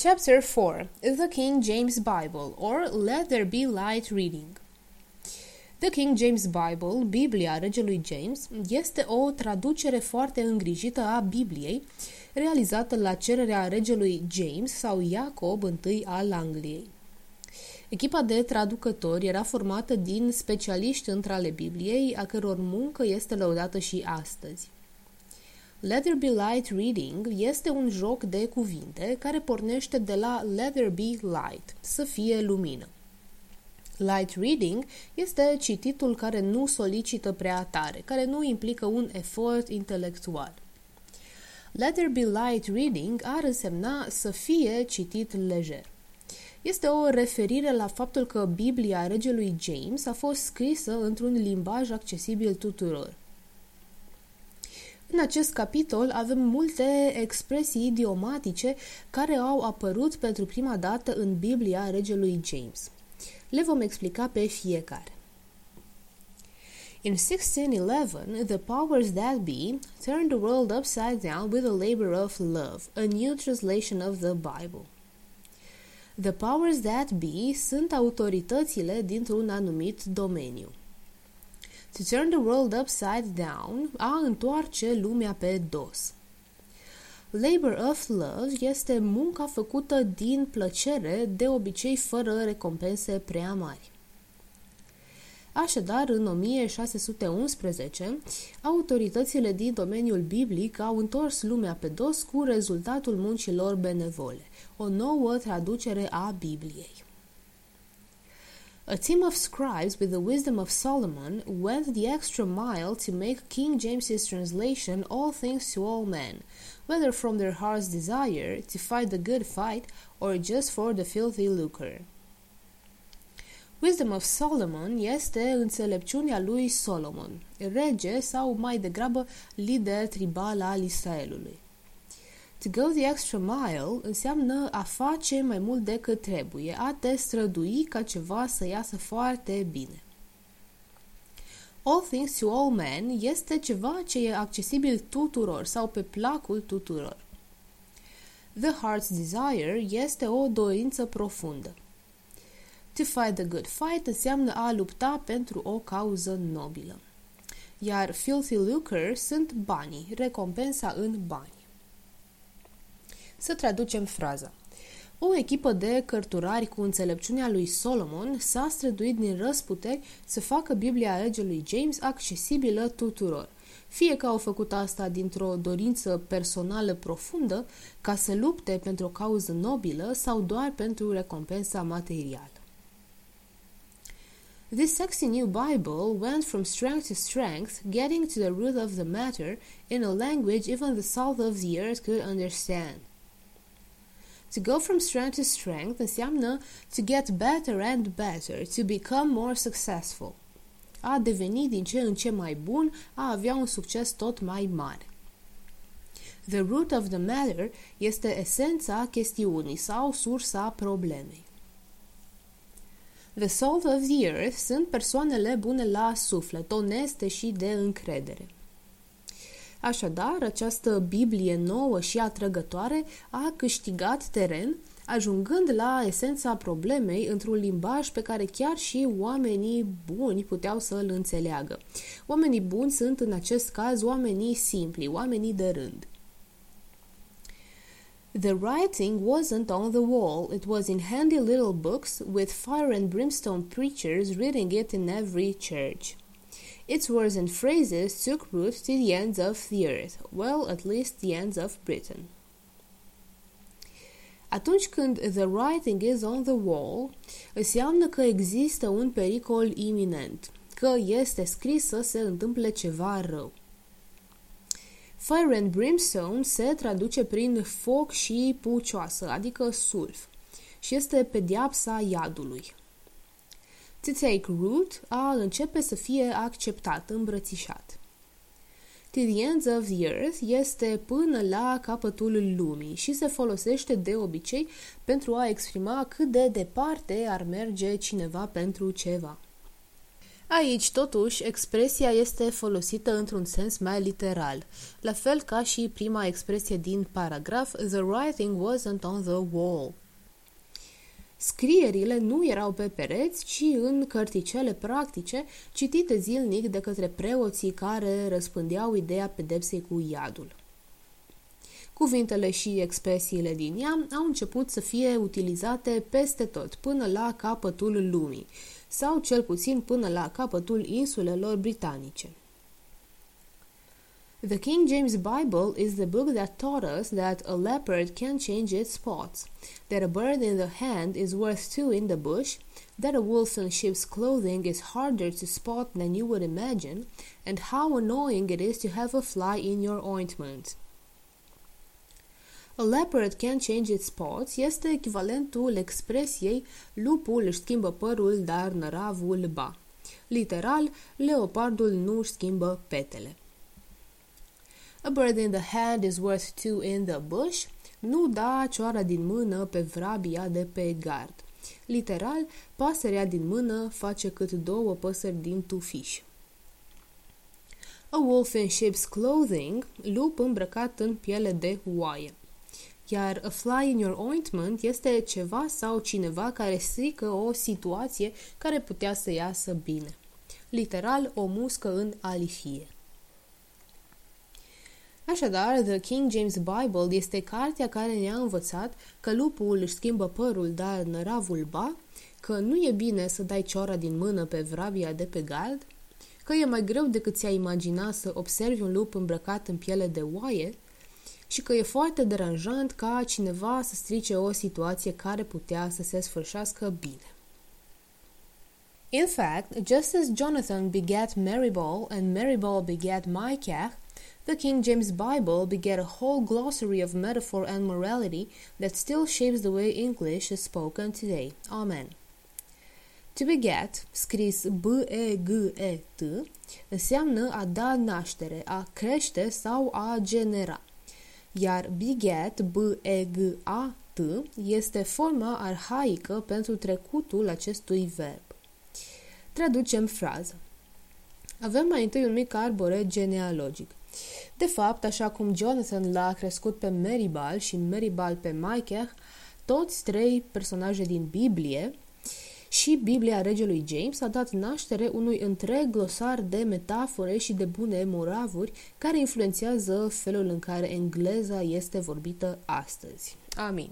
Chapter 4 The King James Bible or Let There Be Light Reading The King James Bible, Biblia regelui James, este o traducere foarte îngrijită a Bibliei, realizată la cererea regelui James sau Iacob I al Angliei. Echipa de traducători era formată din specialiști între ale Bibliei, a căror muncă este lăudată și astăzi. Let There Be Light Reading este un joc de cuvinte care pornește de la Let There Be Light, să fie lumină. Light reading este cititul care nu solicită prea tare, care nu implică un efort intelectual. Let there be light reading ar însemna să fie citit lejer. Este o referire la faptul că Biblia regelui James a fost scrisă într-un limbaj accesibil tuturor. În acest capitol avem multe expresii idiomatice care au apărut pentru prima dată în Biblia regelui James. Le vom explica pe fiecare. In 1611, the powers that be turned the world upside down with a labor of love, a new translation of the Bible. The powers that be sunt autoritățile dintr-un anumit domeniu. To turn the world upside down, a întoarce lumea pe dos. Labor of love este munca făcută din plăcere, de obicei fără recompense prea mari. Așadar, în 1611, autoritățile din domeniul biblic au întors lumea pe dos cu rezultatul muncilor benevole, o nouă traducere a Bibliei. A team of scribes with the wisdom of Solomon went the extra mile to make King James's translation all things to all men, whether from their heart's desire to fight the good fight or just for the filthy lucre. Wisdom of Solomon este înțelepciunea lui Solomon, rege sau mai degrabă lider tribal al Israelului. To go the extra mile înseamnă a face mai mult decât trebuie, a te strădui ca ceva să iasă foarte bine. All things to all men este ceva ce e accesibil tuturor sau pe placul tuturor. The heart's desire este o dorință profundă. To fight the good fight înseamnă a lupta pentru o cauză nobilă. Iar filthy lucre sunt banii, recompensa în bani. Să traducem fraza. O echipă de cărturari cu înțelepciunea lui Solomon s-a străduit din răsputeri să facă Biblia regelui James accesibilă tuturor, fie că au făcut asta dintr-o dorință personală profundă, ca să lupte pentru o cauză nobilă sau doar pentru recompensa materială. This sexy new Bible went from strength to strength, getting to the root of the matter in a language even the salt of the earth could understand. To go from strength to strength înseamnă to get better and better, to become more successful. A deveni din ce în ce mai bun, a avea un succes tot mai mare. The root of the matter este esența chestiunii sau sursa problemei. The salt of the earth sunt persoanele bune la suflet, oneste și de încredere. Așadar, această Biblie nouă și atrăgătoare a câștigat teren, ajungând la esența problemei într-un limbaj pe care chiar și oamenii buni puteau să îl înțeleagă. Oamenii buni sunt în acest caz oamenii simpli, oamenii de rând. The writing wasn't on the wall, it was in handy little books with fire and brimstone preachers reading it in every church. Its words and phrases took root to the ends of the earth, well, at least the ends of Britain. Atunci când the writing is on the wall, înseamnă că există un pericol iminent, că este scris să se întâmple ceva rău. Fire and brimstone se traduce prin foc și pucioasă, adică sulf, și este pediapsa iadului. To take root, a începe să fie acceptat, îmbrățișat. To the ends of the earth este până la capătul lumii și se folosește de obicei pentru a exprima cât de departe ar merge cineva pentru ceva. Aici, totuși, expresia este folosită într-un sens mai literal, la fel ca și prima expresie din paragraf The writing wasn't on the wall. Scrierile nu erau pe pereți, ci în cărticele practice, citite zilnic de către preoții care răspândeau ideea pedepsei cu iadul. Cuvintele și expresiile din ea au început să fie utilizate peste tot, până la capătul lumii, sau cel puțin până la capătul insulelor britanice. The King James Bible is the book that taught us that a leopard can change its spots, that a bird in the hand is worth two in the bush, that a wolf in sheep's clothing is harder to spot than you would imagine, and how annoying it is to have a fly in your ointment. A leopard can change its spots este echivalentul expresiei lupul își schimbă părul, dar năravul ba. Literal, leopardul nu își schimbă petele. A bird in the hand is worth two in the bush. Nu da cioara din mână pe vrabia de pe gard. Literal, pasărea din mână face cât două păsări din tufiș. A wolf in sheep's clothing, lup îmbrăcat în piele de oaie iar a fly in your ointment este ceva sau cineva care strică o situație care putea să iasă bine. Literal, o muscă în alifie. Așadar, The King James Bible este cartea care ne-a învățat că lupul își schimbă părul, dar năravul ba, că nu e bine să dai ciora din mână pe vrabia de pe gard, că e mai greu decât ți-ai imagina să observi un lup îmbrăcat în piele de oaie, și că e foarte deranjant ca cineva să strice o situație care putea să se sfârșească bine. In fact, just as Jonathan begat Maryball and Maryball begat Micah, the King James Bible begat a whole glossary of metaphor and morality that still shapes the way English is spoken today. Amen. To beget, scris B-E-G-E-T, înseamnă a da naștere, a crește sau a genera iar beget, B-E-G-A-T, este forma arhaică pentru trecutul acestui verb. Traducem fraza. Avem mai întâi un mic arbore genealogic. De fapt, așa cum Jonathan l-a crescut pe Meribal și Meribal pe Micah, toți trei personaje din Biblie, și Biblia regelui James a dat naștere unui întreg glosar de metafore și de bune moravuri care influențează felul în care engleza este vorbită astăzi. Amin.